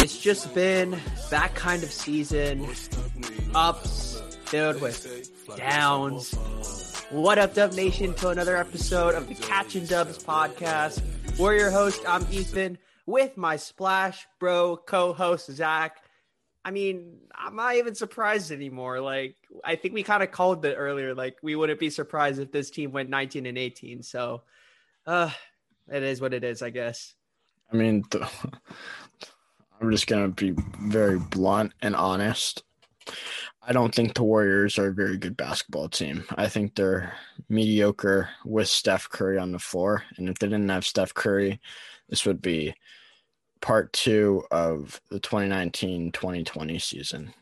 It's just been that kind of season. Ups filled with downs. What up, Dub Nation, to another episode of the Catching Dubs podcast. We're your host, I'm Ethan, with my Splash Bro co-host Zach. I mean, I'm not even surprised anymore. Like, I think we kind of called it earlier. Like, we wouldn't be surprised if this team went 19 and 18. So, uh, it is what it is, I guess. I mean, I'm just to be very blunt and honest. I don't think the Warriors are a very good basketball team. I think they're mediocre with Steph Curry on the floor. And if they didn't have Steph Curry, this would be part two of the 2019 2020 season.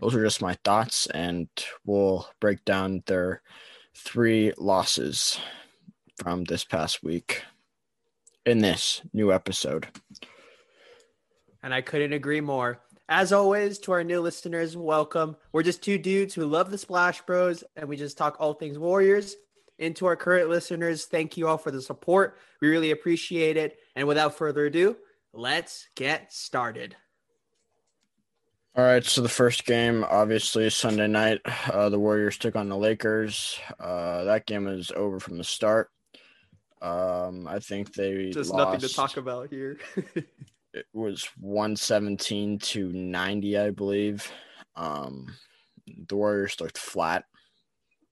Those are just my thoughts, and we'll break down their three losses from this past week in this new episode. And I couldn't agree more. As always, to our new listeners, welcome. We're just two dudes who love the Splash Bros, and we just talk all things Warriors. And to our current listeners, thank you all for the support. We really appreciate it. And without further ado, let's get started. All right, so the first game, obviously Sunday night, uh, the Warriors took on the Lakers. Uh, that game was over from the start. Um, I think they Just lost. nothing to talk about here. It was one seventeen to ninety, I believe. Um, the Warriors looked flat,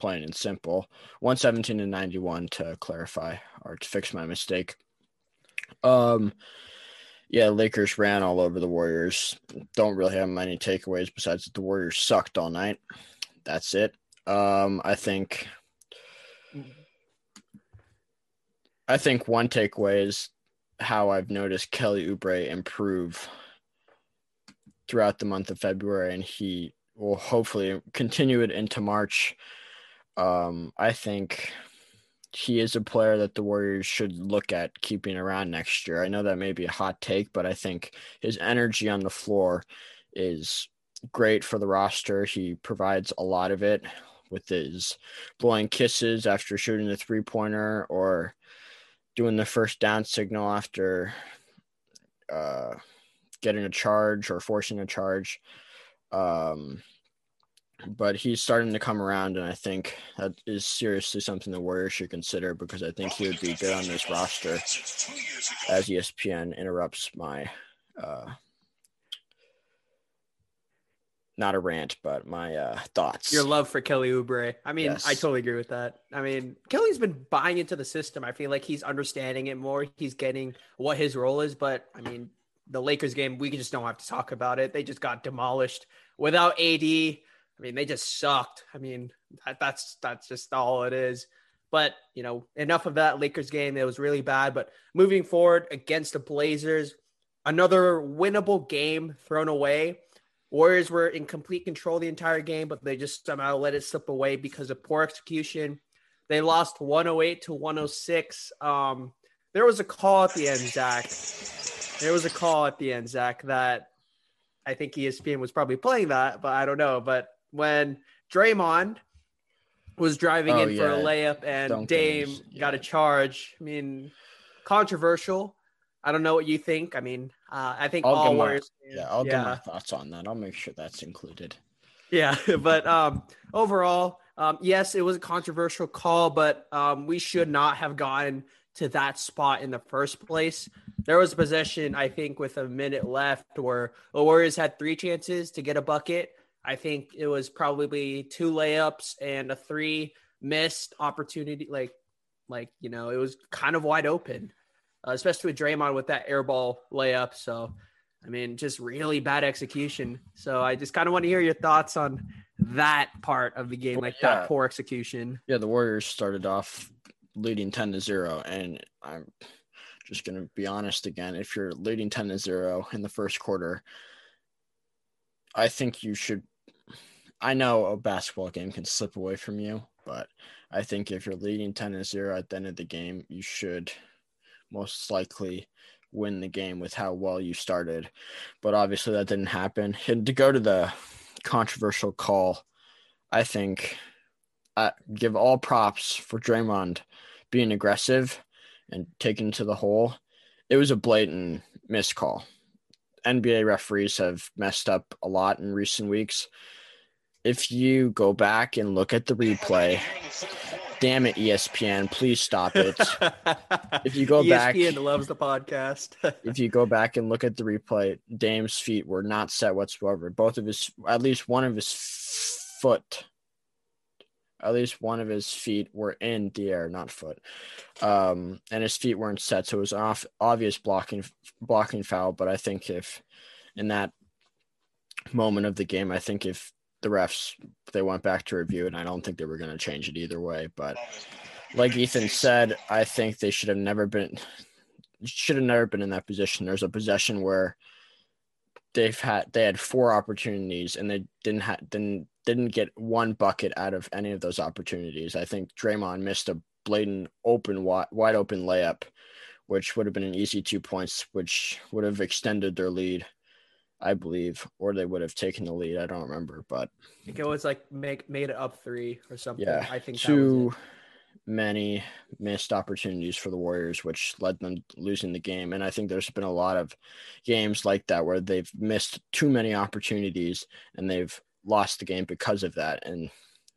plain and simple. One seventeen to ninety one to clarify or to fix my mistake. Um, yeah, Lakers ran all over the Warriors. Don't really have many takeaways besides that the Warriors sucked all night. That's it. Um, I think. I think one takeaway is how I've noticed Kelly Oubre improve throughout the month of February, and he will hopefully continue it into March. Um, I think he is a player that the Warriors should look at keeping around next year. I know that may be a hot take, but I think his energy on the floor is great for the roster. He provides a lot of it with his blowing kisses after shooting the three pointer or doing the first down signal after uh, getting a charge or forcing a charge. Um, but he's starting to come around, and I think that is seriously something the Warriors should consider because I think he would be good on this roster as ESPN interrupts my uh, not a rant, but my uh, thoughts. Your love for Kelly Oubre. I mean, Yes. I totally agree with that. I mean, Kelly's been buying into the system. I feel like he's understanding it more. He's getting what his role is. But I mean, the Lakers game, we just don't have to talk about it. They just got demolished without AD. I mean, they just sucked. I mean, that, that's that's just all it is. But you know, enough of that Lakers game. It was really bad. But moving forward against the Blazers, another winnable game thrown away. Warriors were in complete control the entire game, but they just somehow let it slip away because of poor execution. They lost 108 to 106. Um, there was a call at the end, Zach. There was a call at the end, Zach, that I think ESPN was probably playing that, but I don't know. But when Draymond was driving Oh, in for a layup and Duncan Dame was- got a charge, I mean, controversial. I don't know what you think. I mean, uh, I think I'll all Warriors. yeah, I'll get my thoughts on that. I'll make sure that's included. Yeah, but um, overall, um, yes, it was a controversial call, but um, we should not have gotten to that spot in the first place. There was a possession, I think, with a minute left where the Warriors had three chances to get a bucket. I think it was probably two layups and a three missed opportunity. Like, like you know, it was kind of wide open, uh, especially with Draymond with that airball layup. So, I mean, just really bad execution. So I just kind of want to hear your thoughts on that part of the game, like Yeah. that poor execution. Yeah, the Warriors started off leading 10 to 0 and I'm just going to be honest again, if you're leading 10 to 0 in the first quarter, I think you should I know a basketball game can slip away from you, but I think if you're leading 10 to 0 at the end of the game, you should most likely win the game with how well you started. But obviously that didn't happen. And to go to the controversial call, I think I give all props for Draymond being aggressive and taking to the hole. It was a blatant missed call. NBA referees have messed up a lot in recent weeks. If you go back and look at the replay, damn it, ESPN, please stop it. if you go ESPN back, loves the podcast. if you go back and look at the replay, Dame's feet were not set whatsoever. Both of his, at least one of his foot, at least one of his feet were in the air, not foot, um, and his feet weren't set. So it was an off, obvious blocking blocking foul. But I think if in that moment of the game, I think if the refs they went back to review it, I don't think they were going to change it either way. But like Ethan said, I think they should have never been should have never been in that position. There's a possession where they've had they had four opportunities and they didn't have didn't didn't get one bucket out of any of those opportunities. I think Draymond missed a blatant open wide, wide open layup, which would have been an easy two points, which would have extended their lead, I believe, or they would have taken the lead. I don't remember, but I think it was like make made it up three or something. yeah, I think too many missed opportunities for the Warriors, which led them losing the game. And I think there's been a lot of games like that where they've missed too many opportunities and they've lost the game because of that. And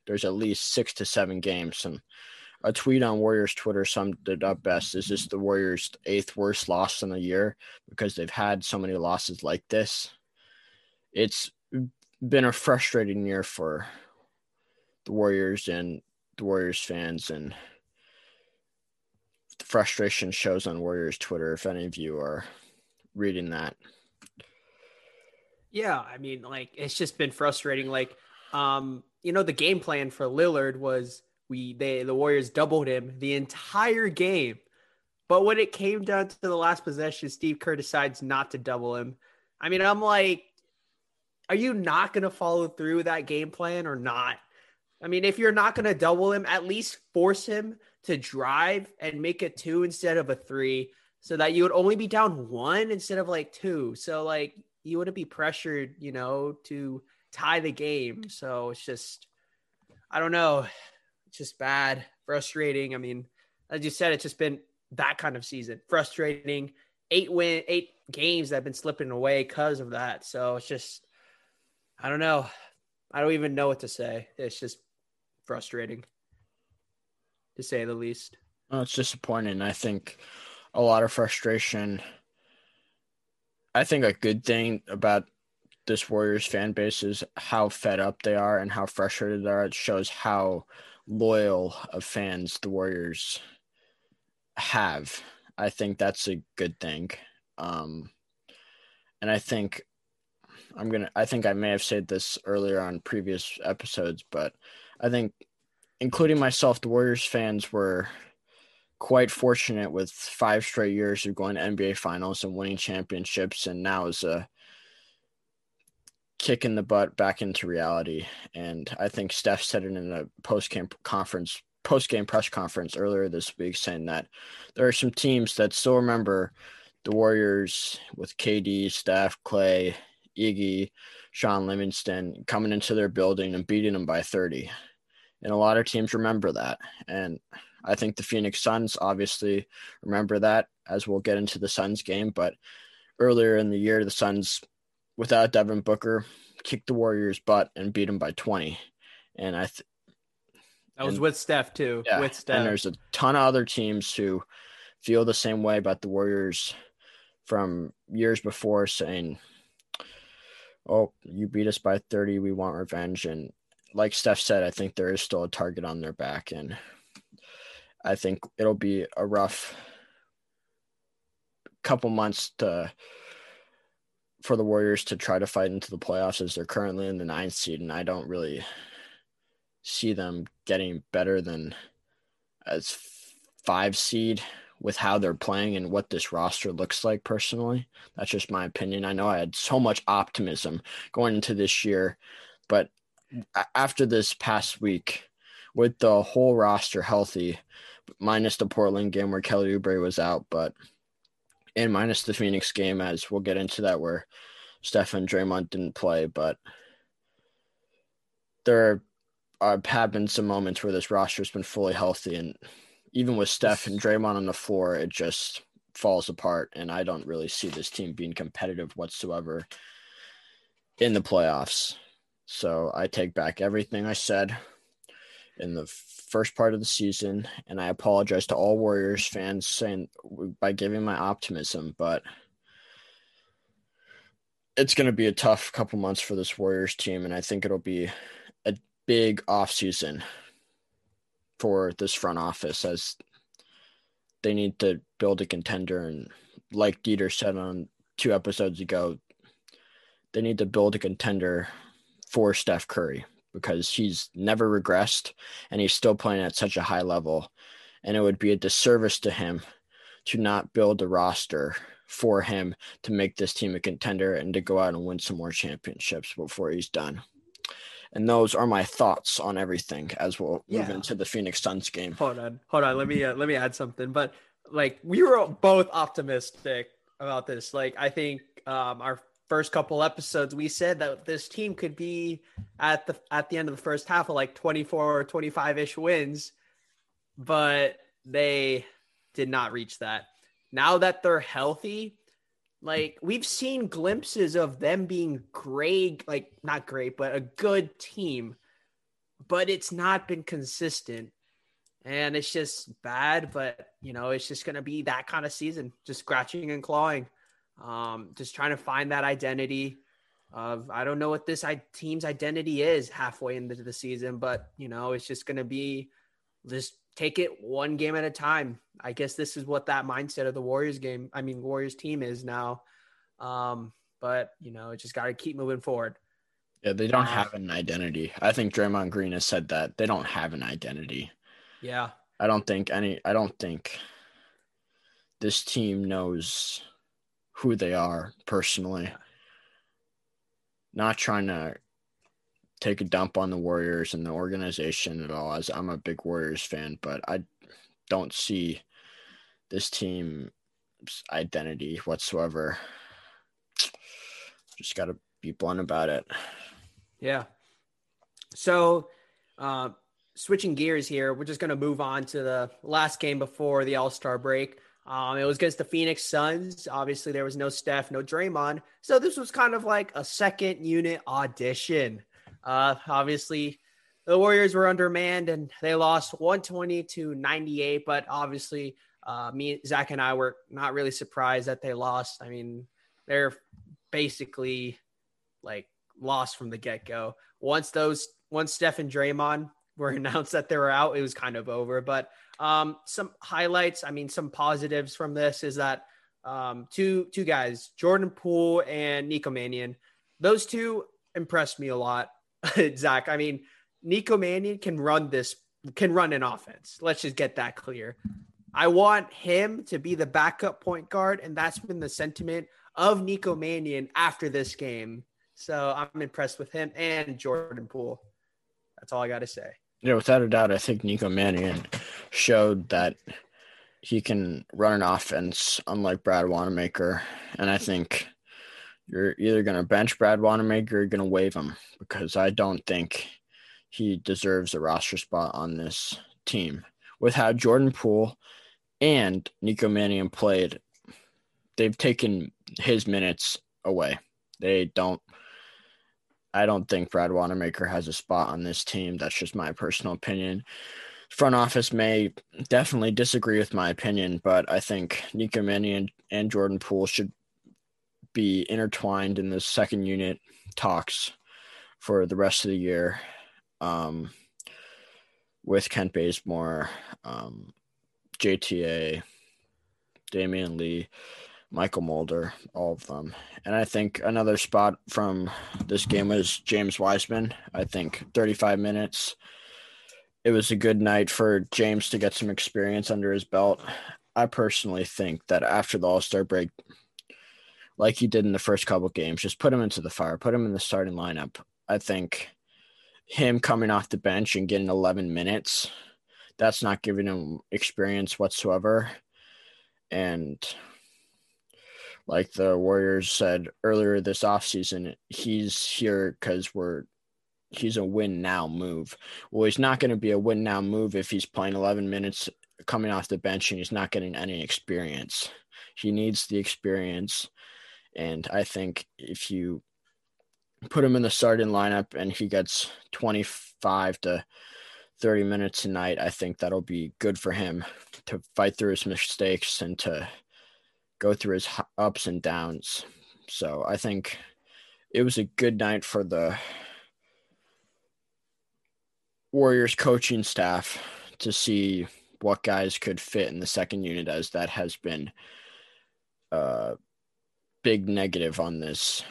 there's at least six to seven games. And a tweet on Warriors Twitter summed it up best. Is this the Warriors' eighth worst loss in a year because they've had so many losses like this? It's been a frustrating year for the Warriors and the Warriors fans, and the frustration shows on Warriors Twitter. If any of you are reading that, Yeah, I mean, like it's just been frustrating. Like, um, you know, the game plan for Lillard was we they the Warriors doubled him the entire game. But when it came down to the last possession, Steve Kerr decides not to double him. I mean, I'm like, are you not gonna follow through with that game plan or not? I mean, if you're not gonna double him, at least force him to drive and make a two instead of a three, so that you would only be down one instead of like two. So like you wouldn't be pressured, you know, to tie the game. So it's just, I don't know, it's just bad, frustrating. I mean, as you said, it's just been that kind of season, frustrating. Eight win, eight games that have been slipping away because of that. So it's just, I don't know. I don't even know what to say. It's just frustrating, to say the least. well, it's disappointing. I think a lot of frustration. I think a good thing about this Warriors fan base is how fed up they are and how frustrated they are. It shows how loyal of fans the Warriors have. I think that's a good thing. Um, and I think I'm gonna. I think I may have said this earlier on previous episodes, but I think, including myself, the Warriors fans were quite fortunate with five straight years of going to NBA Finals and winning championships, and now is a kick in the butt back into reality. And I think Steph said it in a post game conference, post game press conference earlier this week, saying that there are some teams that still remember the Warriors with KD, Steph, Clay, Iggy, Sean Livingston coming into their building and beating them by 30. And a lot of teams remember that. And I think the Phoenix Suns obviously remember that as we'll get into the Suns game. But earlier in the year, the Suns, without Devin Booker, kicked the Warriors' butt and beat them by 20. And I, th- That was And- with Steph too. yeah, with Steph. and there's a ton of other teams who feel the same way about the Warriors from years before, saying, "Oh, you beat us by 30. We want revenge." And like Steph said, I think there is still a target on their back, and I think it'll be a rough couple months to for the Warriors to try to fight into the playoffs as they're currently in the ninth seed, and I don't really see them getting better than as five seed with how they're playing and what this roster looks like personally. That's just my opinion. I know I had so much optimism going into this year, but after this past week, with the whole roster healthy, minus the Portland game where Kelly Oubre was out, but and minus the Phoenix game, as we'll get into that where Steph and Draymond didn't play, but there are have been some moments where this roster's been fully healthy, and even with Steph and Draymond on the floor, it just falls apart. And I don't really see this team being competitive whatsoever in the playoffs. So I take back everything I said in the first part of the season, and I apologize to all Warriors fans saying by giving my optimism, but it's going to be a tough couple months for this Warriors team, and I think it'll be a big offseason for this front office as they need to build a contender. And like Dieter said on two episodes ago, they need to build a contender for Steph Curry because he's never regressed and he's still playing at such a high level. And it would be a disservice to him to not build a roster for him to make this team a contender and to go out and win some more championships before he's done. And those are my thoughts on everything as we'll move into the Phoenix Suns game. Hold on, hold on. Let me uh, let me add something. But like we were both optimistic about this. Like I think um, our first couple episodes we said that this team could be at the at the end of the first half of like 24 or 25 ish wins but they did not reach that now that they're healthy like we've seen glimpses of them being great like not great but a good team but it's not been consistent. And it's just bad but you know it's just to be that kind of season just scratching and clawing um, just trying to find that identity of I don't know what this I, team's identity is halfway into the season, but you know it's just to be just take it one game at a time. I guess this is what that mindset of the Warriors game, I mean Warriors team is now. Um, but you know, it just got to keep moving forward. Yeah, they don't uh, have an identity. I think Draymond Green has said that they don't have an identity. Yeah. I don't think any I don't think this team knows who they are personally. Not trying to take a dump on the Warriors and the organization at all, as I'm a big Warriors fan, but I don't see this team's identity whatsoever. Just got to be blunt about it. Yeah. So, uh, switching gears here, we're just going to move on to the last game before the All Star break. Um, it was against the Phoenix Suns. Obviously, there was no Steph, no Draymond. So this was kind of like a second unit audition. Uh, obviously, the Warriors were undermanned and they lost 120 to 98. But obviously, uh, me, Zach, and I were not really surprised that they lost. I mean, they're basically like lost from the get go. Once those, once Steph and Draymond were announced that they were out, it was kind of over. But um, some highlights, I mean, some positives from this is that um, two two guys, Jordan Poole and Nico Mannion, those two impressed me a lot. Zach, I mean, Nico Mannion can run this, can run an offense. Let's just get that clear. I want him to be the backup point guard, and that's been the sentiment of Nico Mannion after this game. So I'm impressed with him and Jordan Poole. That's all I got to say. Yeah, without a doubt, I think Nico Mannion showed that he can run an offense unlike Brad Wanamaker. And I think you're either going to bench Brad Wanamaker or you're going to waive him because I don't think he deserves a roster spot on this team. With how Jordan Poole and Nico Mannion played, they've taken his minutes away. They don't – I don't think Brad Wanamaker has a spot on this team. That's just my personal opinion. Front office may definitely disagree with my opinion, but I think Nico Mannion and Jordan Poole should be intertwined in the second unit talks for the rest of the year um, with Kent Bazemore, um, JTA, Damion Lee. Mychal Mulder, all of them. And I think another spot from this game was James Wiseman. I think 35 minutes. It was a good night for James to get some experience under his belt. I personally think that after the All Star break, like you did in the first couple games, just put him into the fire, put him in the starting lineup. I think him coming off the bench and getting 11 minutes, that's not giving him experience whatsoever. And like the Warriors said earlier this offseason, he's here because we're he's a win now move. Well, he's not going to be a win now move if he's playing 11 minutes coming off the bench and he's not getting any experience. He needs the experience. And I think if you put him in the starting lineup and he gets 25 to 30 minutes a night, I think that'll be good for him to fight through his mistakes and to go through his ups and downs. So I think it was a good night for the Warriors coaching staff to see what guys could fit in the second unit as that has been a big negative on this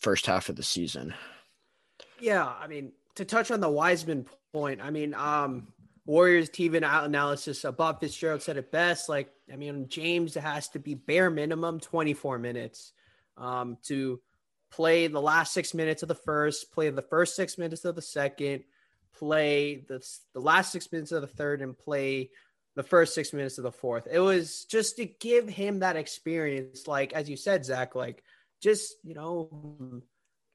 first half of the season. Yeah, I mean, to touch on the Wiseman point, I mean, um, Warriors TV analysis, Bob Fitzgerald said it best. Like, I mean, James has to be bare minimum 24 minutes um, to play the last six minutes of the first, play the first six minutes of the second, play the, the last six minutes of the third, and play the first six minutes of the fourth. It was just to give him that experience. Like, as you said, Zach, like, just, you know,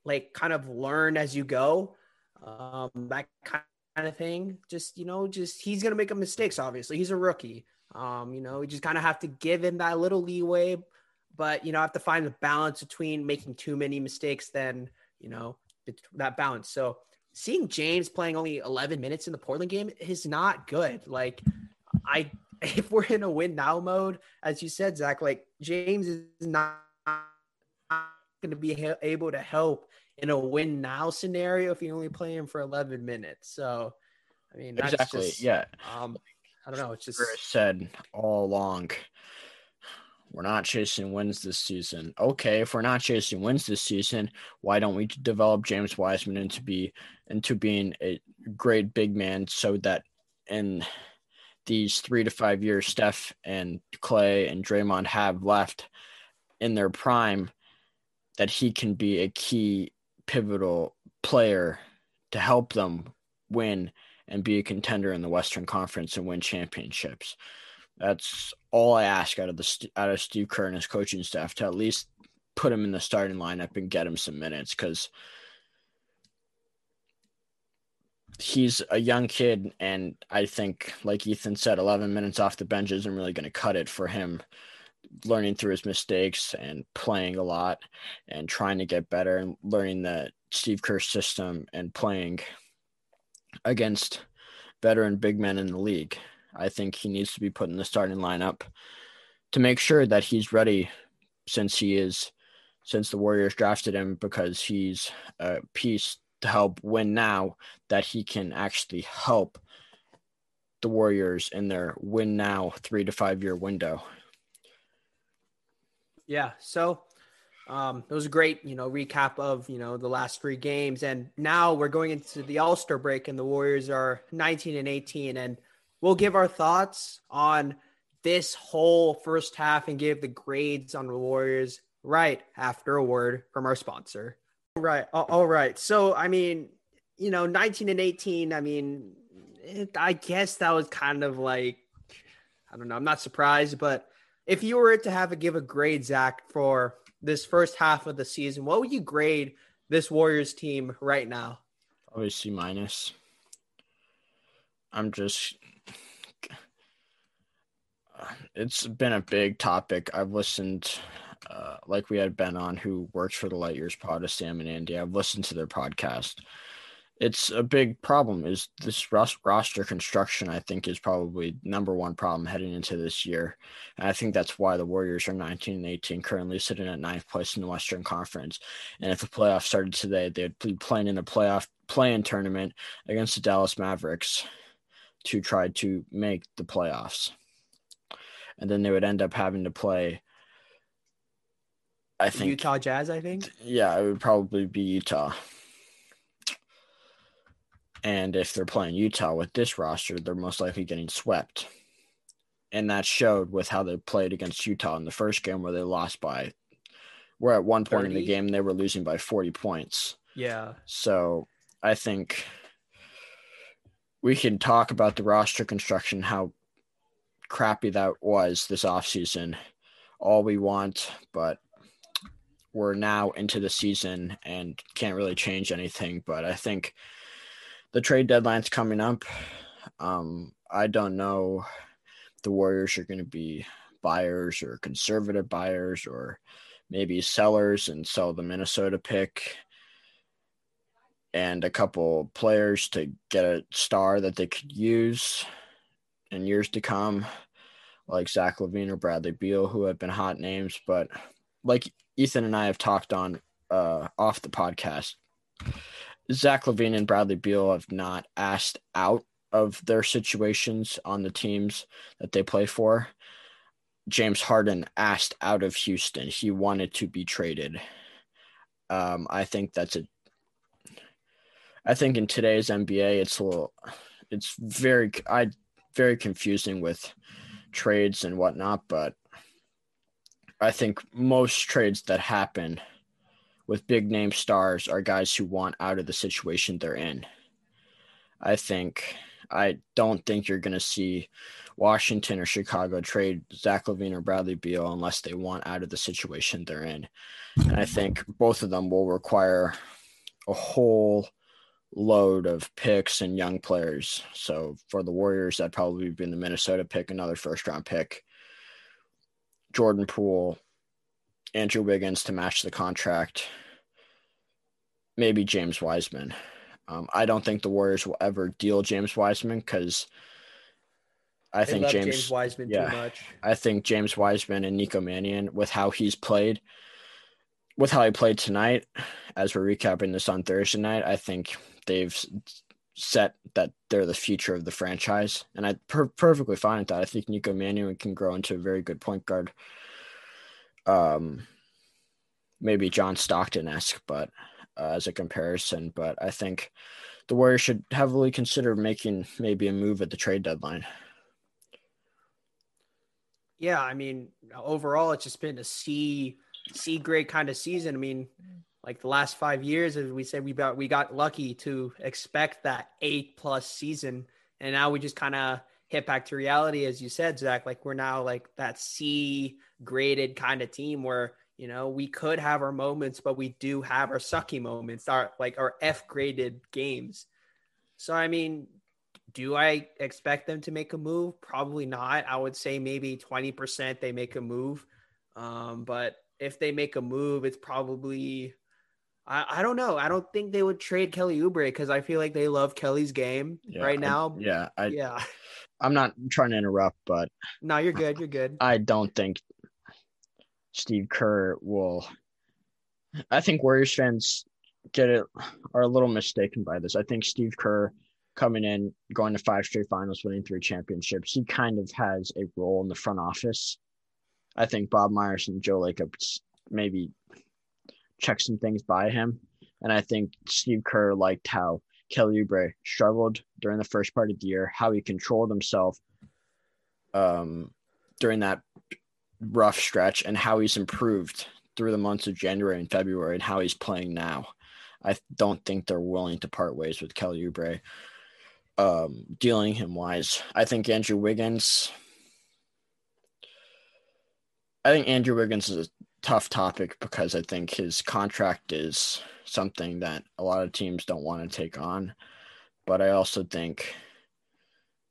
like kind of learn as you go. Um, that kind of thing. Just, you know, just he's to make a mistakes, obviously. He's a rookie. Um, you know, we just kind of have to give him that little leeway, but, you know, I have to find the balance between making too many mistakes then you know, that balance. So seeing James playing only 11 minutes in the Portland game is not good. Like, I, if we're in a win now mode, as you said, Zach, like James is not going to be able to help in a win now scenario if you only play him for 11 minutes. So, I mean, exactly. Just, yeah. Um, I don't know. It's just said all along. We're not chasing wins this season. Okay, if we're not chasing wins this season, why don't we develop James Wiseman into be into being a great big man so that in these three to five years, Steph and Clay and Draymond have left in their prime, that he can be a key pivotal player to help them win and be a contender in the Western Conference and win championships. That's all I ask out of the out of Steve Kerr and his coaching staff to at least put him in the starting lineup and get him some minutes because he's a young kid and I think like Ethan said 11 minutes off the bench isn't really going to cut it for him learning through his mistakes and playing a lot and trying to get better and learning the Steve Kerr system and playing against veteran big men in the league. I think he needs to be put in the starting lineup to make sure that he's ready since he is since the Warriors drafted him because he's a piece to help win now that he can actually help the Warriors in their win now 3 to 5 year window. Yeah. So um, it was a great, you know, recap of, you know, the last three games. And now we're going into the All Star break, and the Warriors are 19 and 18. And we'll give our thoughts on this whole first half and give the grades on the Warriors right after a word from our sponsor. Right. All right. So, I mean, you know, 19 and 18, I mean, it, I guess that was kind of like, I don't know, I'm not surprised, but if you were to have a give a grade, Zach, for this first half of the season, what would you grade this Warriors team right now? C minus. I'm just. It's been a big topic. I've listened, uh, like we had Ben on, who works for the Light Years Pod, of Sam and Andy. I've listened to their podcast. It's a big problem is this roster construction i think is probably number one problem heading into this year. And i think that's why the warriors are 19 and 18 currently sitting at ninth place in the western conference. And if the playoffs started today they'd be playing in a playoff play-in tournament against the dallas mavericks to try to make the playoffs. And then they would end up having to play i think utah jazz i think yeah it would probably be utah and if they're playing Utah with this roster, they're most likely getting swept. And that showed with how they played against Utah in the first game where they lost by where at one point 30? in the game they were losing by 40 points. Yeah. So I think we can talk about the roster construction, how crappy that was this offseason, all we want, but we're now into the season and can't really change anything. But I think the trade deadline's coming up. Um, I don't know the Warriors are going to be buyers or conservative buyers or maybe sellers and sell the Minnesota pick and a couple players to get a star that they could use in years to come, like Zach LaVine or Bradley Beal, who have been hot names. But like Ethan and I have talked on uh, off the podcast, Zach LaVine and Bradley Beal have not asked out of their situations on the teams that they play for. James Harden asked out of Houston. He wanted to be traded. Um, I think that's a. I think in today's NBA, it's a little, it's very, I, very confusing with trades and whatnot. But I think most trades that happen with big name stars are guys who want out of the situation they're in. I think I don't think you're going to see Washington or Chicago trade Zach LaVine or Bradley Beal unless they want out of the situation they're in. And I think both of them will require a whole load of picks and young players. So for the Warriors, that'd probably be the Minnesota pick, another first round pick. Jordan Poole, Andrew Wiggins to match the contract. Maybe James Wiseman. Um, I don't think the Warriors will ever deal James Wiseman because I They think James, James Wiseman yeah. too much. I think James Wiseman and Nico Mannion, with how he's played, with how he played tonight, as we're recapping this on Thursday night, I think they've set that they're the future of the franchise, and I per- perfectly fine with that. I think Nico Mannion can grow into a very good point guard. Um, maybe John Stockton esque, but uh, as a comparison, but I think the Warriors should heavily consider making maybe a move at the trade deadline. Yeah, I mean, overall, it's just been a C C grade kind of season. I mean, like the last five years, as we said, we got we got lucky to expect that eight plus season, and now we just kind of hit back to reality, as you said, Zach. Like we're now like that C graded kind of team where you know we could have our moments, but we do have our sucky moments, our like our F graded games. So I mean, do I expect them to make a move? Probably not. I would say maybe 20% they make a move. Um, but if they make a move, it's probably, I, I don't know. I don't think they would trade Kelly Oubre because I feel like they love Kelly's game Yeah, right I- now. yeah, I, yeah. I'm not trying to interrupt, but No, you're good. You're good. I don't think Steve Kerr will. I think Warriors fans get it are a little mistaken by this. I think Steve Kerr coming in, going to five straight finals, winning three championships, he kind of has a role in the front office. I think Bob Myers and Joe Lacob maybe check some things by him. And I think Steve Kerr liked how Kelly Oubre struggled during the first part of the year, how he controlled himself um, during that rough stretch, and how he's improved through the months of January and February, and how he's playing now. I don't think they're willing to part ways with Kelly Oubre. Um, dealing him wise, I think Andrew Wiggins. I think Andrew Wiggins is a tough topic because I think his contract is something that a lot of teams don't want to take on. But I also think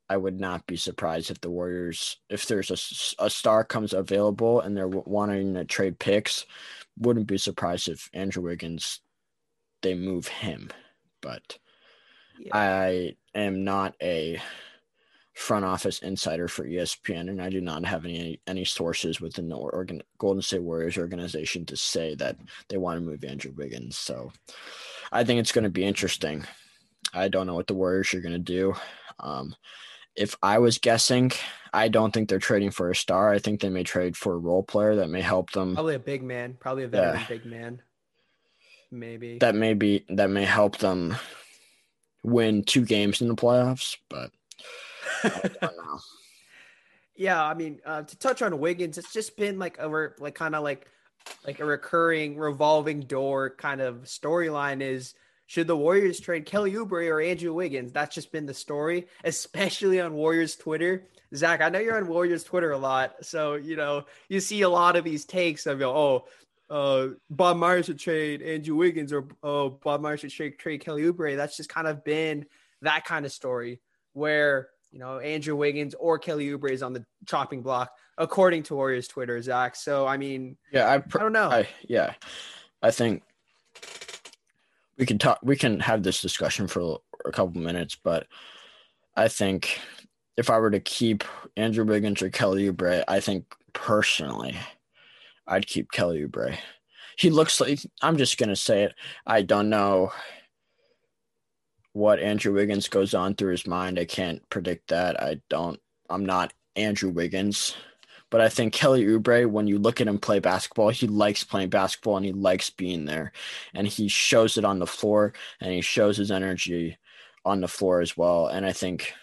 I would not be surprised if the Warriors, if there's a, a star comes available and they're wanting to trade picks, wouldn't be surprised if Andrew Wiggins, they move him. But Yeah. I am not a front office insider for ESPN, and I do not have any any sources within the organ, Golden State Warriors organization to say that they want to move Andrew Wiggins. So I think it's going to be interesting. I don't know what the Warriors are going to do. Um, if I was guessing, I don't think they're trading for a star. I think they may trade for a role player that may help them. Probably a big man. Probably a veteran Yeah. big man. Maybe. That may be that may help them win two games in the playoffs, but I don't know. Yeah, I mean, uh, to touch on Wiggins, it's just been like a like kind of like like a recurring revolving door kind of storyline is should the Warriors trade Kelly Oubre or Andrew Wiggins? That's just been the story, especially on Warriors Twitter. Zach, I know you're on Warriors Twitter a lot, so you know you see a lot of these takes of oh uh, Bob Myers should trade Andrew Wiggins or oh, Bob Myers should trade, trade Kelly Oubre. That's just kind of been that kind of story where you know Andrew Wiggins or Kelly Oubre is on the chopping block, according to Warriors Twitter, Zach. So I mean, Yeah, I, I don't know. I yeah, I think we can talk. We can have this discussion for a couple minutes, but I think if I were to keep Andrew Wiggins or Kelly Oubre, I think personally, I'd keep Kelly Oubre. He looks like I'm just gonna say it. I don't know what Andrew Wiggins goes on through his mind. I can't predict that. I don't. I'm not Andrew Wiggins. But I think Kelly Oubre, when you look at him play basketball, he likes playing basketball and he likes being there. And he shows it on the floor and he shows his energy on the floor as well. And I think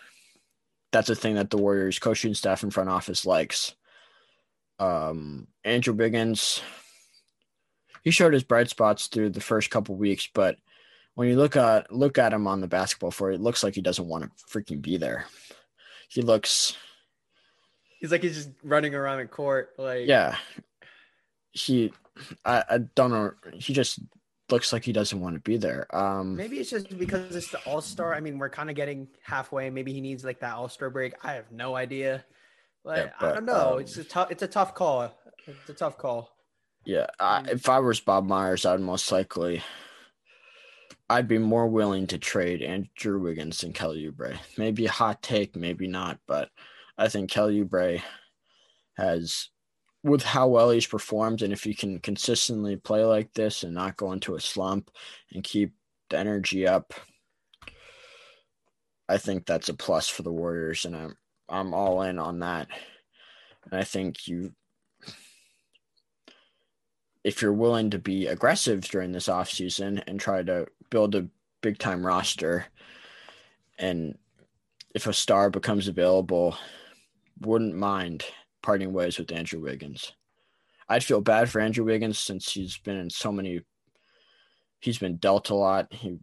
that's a thing that the Warriors coaching staff and front office likes. Um, Andrew Wiggins, he showed his bright spots through the first couple weeks, but when you look at look at him on the basketball floor, it looks like he doesn't want to freaking be there. He looks He's like he's just running around the court, like yeah. He I, I don't know. He just looks like he doesn't want to be there. Um Maybe it's just because it's the All Star. I mean, we're kind of getting halfway. Maybe he needs like that All Star break. I have no idea. Like Yeah, I don't know. um, it's a tough. It's a tough call. It's a tough call. Yeah, I, if I was Bob Myers, I'd most likely, I'd be more willing to trade Andrew Wiggins than Kelly Oubre. Maybe a hot take, maybe not, but I think Kelly Oubre has, with how well he's performed, and if he can consistently play like this and not go into a slump and keep the energy up, I think that's a plus for the Warriors, and I'm I'm all in on that. And I think you if you're willing to be aggressive during this offseason and try to build a big time roster and if a star becomes available wouldn't mind parting ways with andrew wiggins. I'd feel bad for andrew wiggins since he's been in so many he's been dealt a lot. He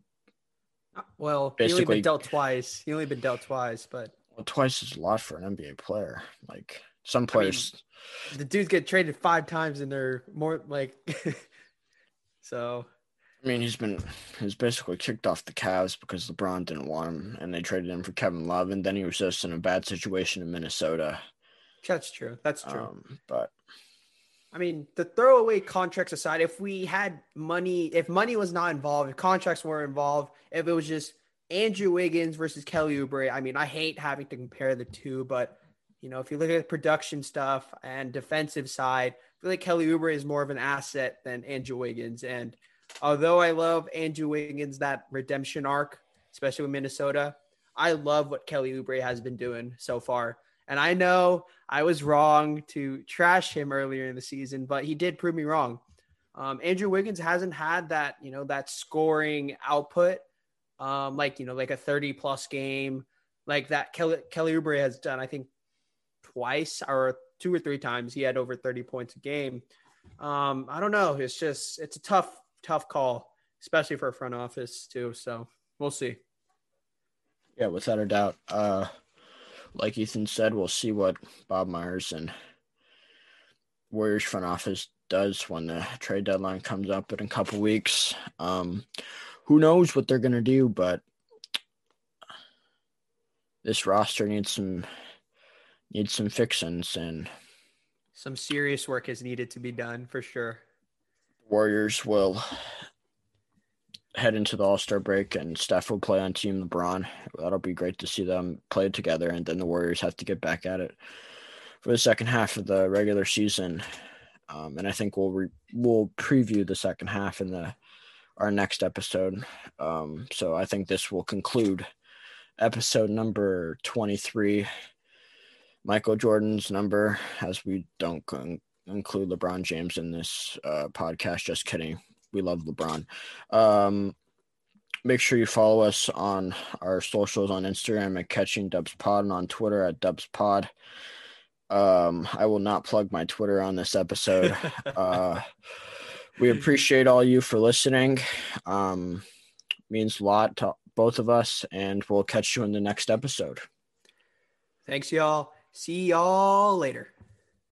uh, Well, he only Basically- been dealt twice. He only been dealt twice, but well, twice is a lot for an nba player. Like some players the dudes get traded five times and they're more like. so I mean, he's been he's basically kicked off the Cavs because LeBron didn't want him, and they traded him for Kevin Love, and then he was just in a bad situation in Minnesota. that's true. That's true. Um, but I mean, the throwaway contracts aside, if we had money, if money was not involved, if contracts were involved, if it was just Andrew Wiggins versus Kelly Oubre, I mean, I hate having to compare the two, but you know, if you look at production stuff and defensive side, I feel like Kelly Oubre is more of an asset than Andrew Wiggins. And although I love Andrew Wiggins that redemption arc, especially with Minnesota, I love what Kelly Oubre has been doing so far. And I know I was wrong to trash him earlier in the season, but he did prove me wrong. Um, Andrew Wiggins hasn't had that, you know, that scoring output, um, like you know, like a thirty plus game, like that Kelly Kelly Oubre has done. I think twice or two or three times he had over thirty points a game. Um, I don't know. It's just it's a tough, tough call, especially for a front office too. So we'll see. yeah, without a doubt, uh, like Ethan said, we'll see what Bob Myers and Warriors front office does when the trade deadline comes up in a couple weeks. Um, who knows what they're gonna do, but this roster needs some needs some fixins and Some serious work is needed to be done for sure. Warriors will head into the All Star break and Steph will play on Team LeBron. That'll be great to see them play together, and then the Warriors have to get back at it for the second half of the regular season. Um, and I think we'll re- we'll preview the second half in the our next episode. Um, so I think this will conclude episode number twenty three. Michael Jordan's number, as we don't con- include LeBron James in this uh, podcast. Just kidding. We love LeBron. Um, make sure you follow us on our socials on Instagram at Catching Dubs Pod and on Twitter at Dubs Pod. Um, I will not plug my Twitter on this episode. uh, we appreciate all you for listening. Um, means a lot to both of us, and we'll catch you in the next episode. Thanks, y'all. See y'all later.